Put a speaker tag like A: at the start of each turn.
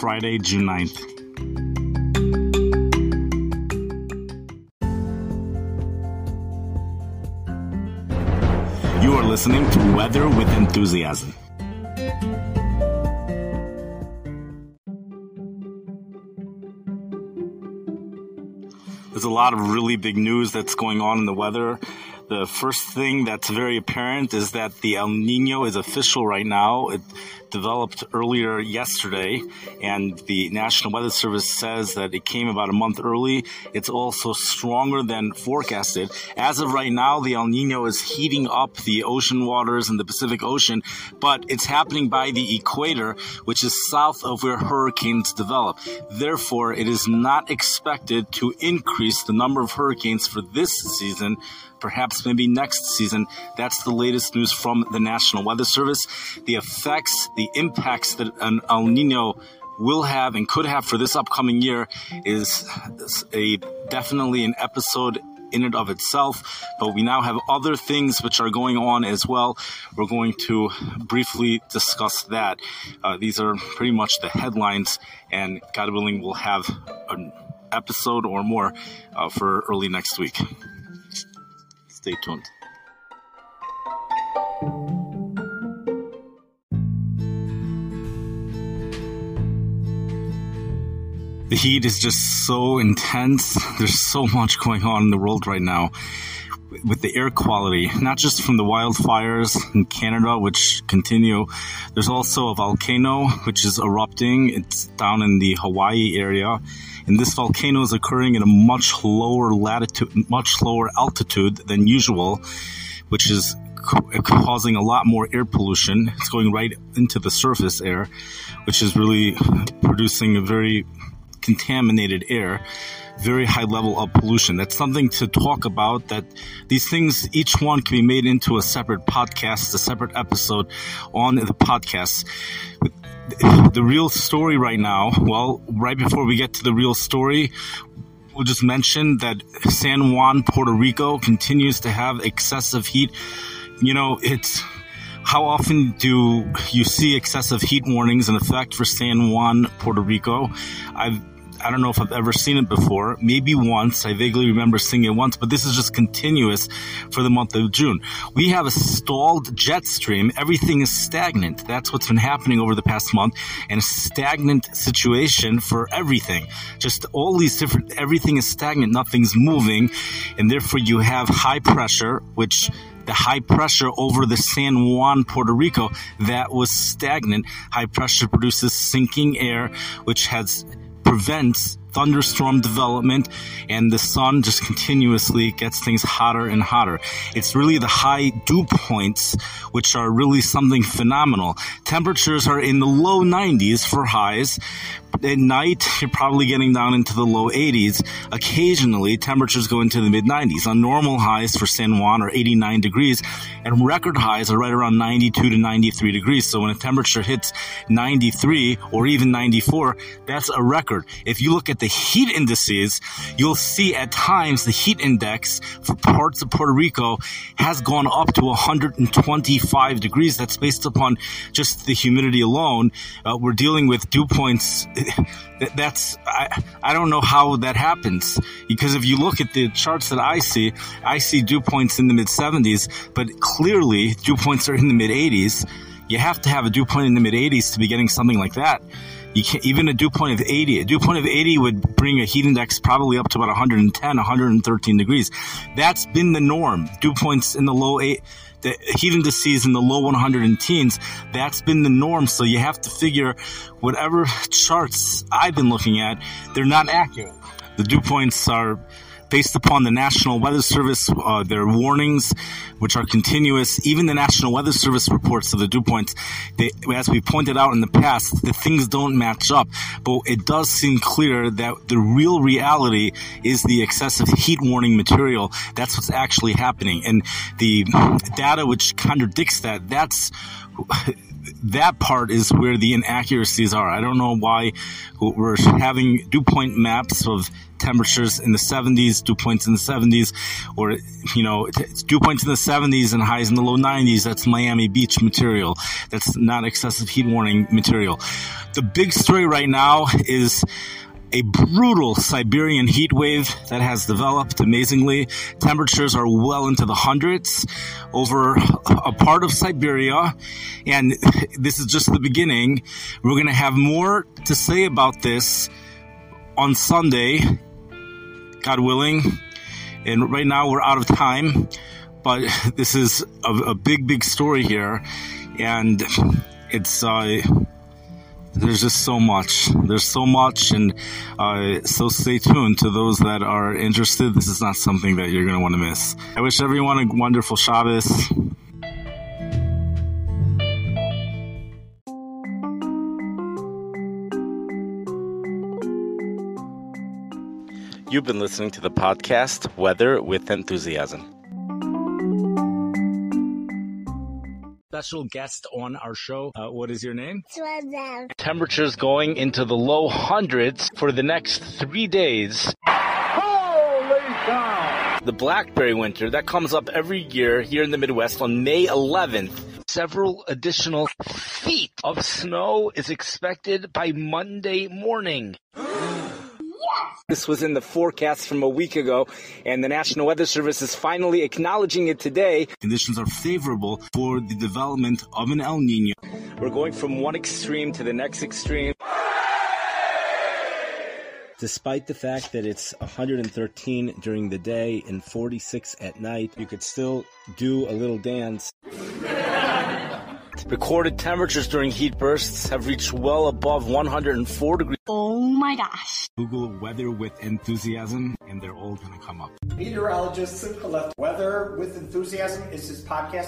A: Friday, June 9th. You are listening to Weather with Enthusiasm. There's a lot of really big news that's going on in the weather. The first thing that's very apparent is that the El Nino is official right now. It developed earlier yesterday, and the National Weather Service says that it came about a month early. It's also stronger than forecasted. As of right now, the El Nino is heating up the ocean waters in the Pacific Ocean, but it's happening by the equator, which is south of where hurricanes develop. Therefore, it is not expected to increase the number of hurricanes for this season perhaps maybe next season. That's the latest news from the National Weather Service. The effects, the impacts that an El Nino will have and could have for this upcoming year is a definitely an episode in and of itself, but we now have other things which are going on as well. We're going to briefly discuss that. Uh, these are pretty much the headlines, and God willing, we'll have an episode or more uh, for early next week. Stay tuned. The heat is just so intense. There's so much going on in the world right now with the air quality, not just from the wildfires in Canada, which continue. There's also a volcano which is erupting. It's down in the Hawaii area and this volcano is occurring at a much lower latitude, much lower altitude than usual, which is causing a lot more air pollution. It's going right into the surface air, which is really producing a very contaminated air, very high level of pollution. That's something to talk about that these things, each one can be made into a separate podcast, a separate episode on the podcast the real story right now, well, right before we get to the real story, we'll just mention that San Juan, Puerto Rico continues to have excessive heat. You know, it's how often do you see excessive heat warnings in effect for San Juan, Puerto Rico? I've I don't know if I've ever seen it before. Maybe once. I vaguely remember seeing it once, but this is just continuous for the month of June. We have a stalled jet stream. Everything is stagnant. That's what's been happening over the past month and a stagnant situation for everything. Just all these different, everything is stagnant. Nothing's moving. And therefore you have high pressure, which the high pressure over the San Juan, Puerto Rico, that was stagnant. High pressure produces sinking air, which has prevents thunderstorm development and the sun just continuously gets things hotter and hotter. It's really the high dew points which are really something phenomenal. Temperatures are in the low 90s for highs, at night, you're probably getting down into the low 80s. Occasionally, temperatures go into the mid 90s. On normal highs for San Juan are 89 degrees, and record highs are right around 92 to 93 degrees. So when a temperature hits 93 or even 94, that's a record. If you look at the heat indices, you'll see at times the heat index for parts of Puerto Rico has gone up to 125 degrees. That's based upon just the humidity alone. Uh, we're dealing with dew points that's I, I don't know how that happens because if you look at the charts that I see, I see dew points in the mid 70s, but clearly dew points are in the mid 80s. You have to have a dew point in the mid 80s to be getting something like that. You can't, even a dew point of 80, a dew point of 80 would bring a heat index probably up to about 110, 113 degrees. That's been the norm. Dew points in the low eight, the heat indices in the low 100 and teens, that's been the norm. So you have to figure whatever charts I've been looking at, they're not accurate. The dew points are based upon the National Weather Service, uh, their warnings, which are continuous. Even the National Weather Service reports of the dew points, they, as we pointed out in the past, the things don't match up. But it does seem clear that the real reality is the excessive heat warning material. That's what's actually happening. And the data which contradicts that, that's that part is where the inaccuracies are. I don't know why we're having dew point maps of temperatures in the 70s, dew points in the 70s, or, you know, dew points in the 70s and highs in the low 90s. That's Miami Beach material. That's not excessive heat warning material. The big story right now is a brutal Siberian heat wave that has developed amazingly. Temperatures are well into the hundreds over a part of Siberia. And this is just the beginning. We're going to have more to say about this on Sunday, God willing. And right now we're out of time, but this is a, a big, big story here. And it's, uh, there's just so much. There's so much, and uh, so stay tuned to those that are interested. This is not something that you're going to want to miss. I wish everyone a wonderful Shabbos. You've been listening to the podcast Weather with Enthusiasm. Special guest on our show. Uh, what is your name? Temperatures going into the low hundreds for the next three days. Holy cow! The blackberry winter that comes up every year here in the Midwest on May 11th. Several additional feet of snow is expected by Monday morning. This was in the forecast from a week ago, and the National Weather Service is finally acknowledging it today. Conditions are favorable for the development of an El Nino. We're going from one extreme to the next extreme. Despite the fact that it's 113 during the day and 46 at night, you could still do a little dance. Recorded temperatures during heat bursts have reached well above 104 degrees.
B: Oh my gosh.
A: Google weather with enthusiasm and they're all going to come up.
C: Meteorologist Simcha left Weather with Enthusiasm is his podcast.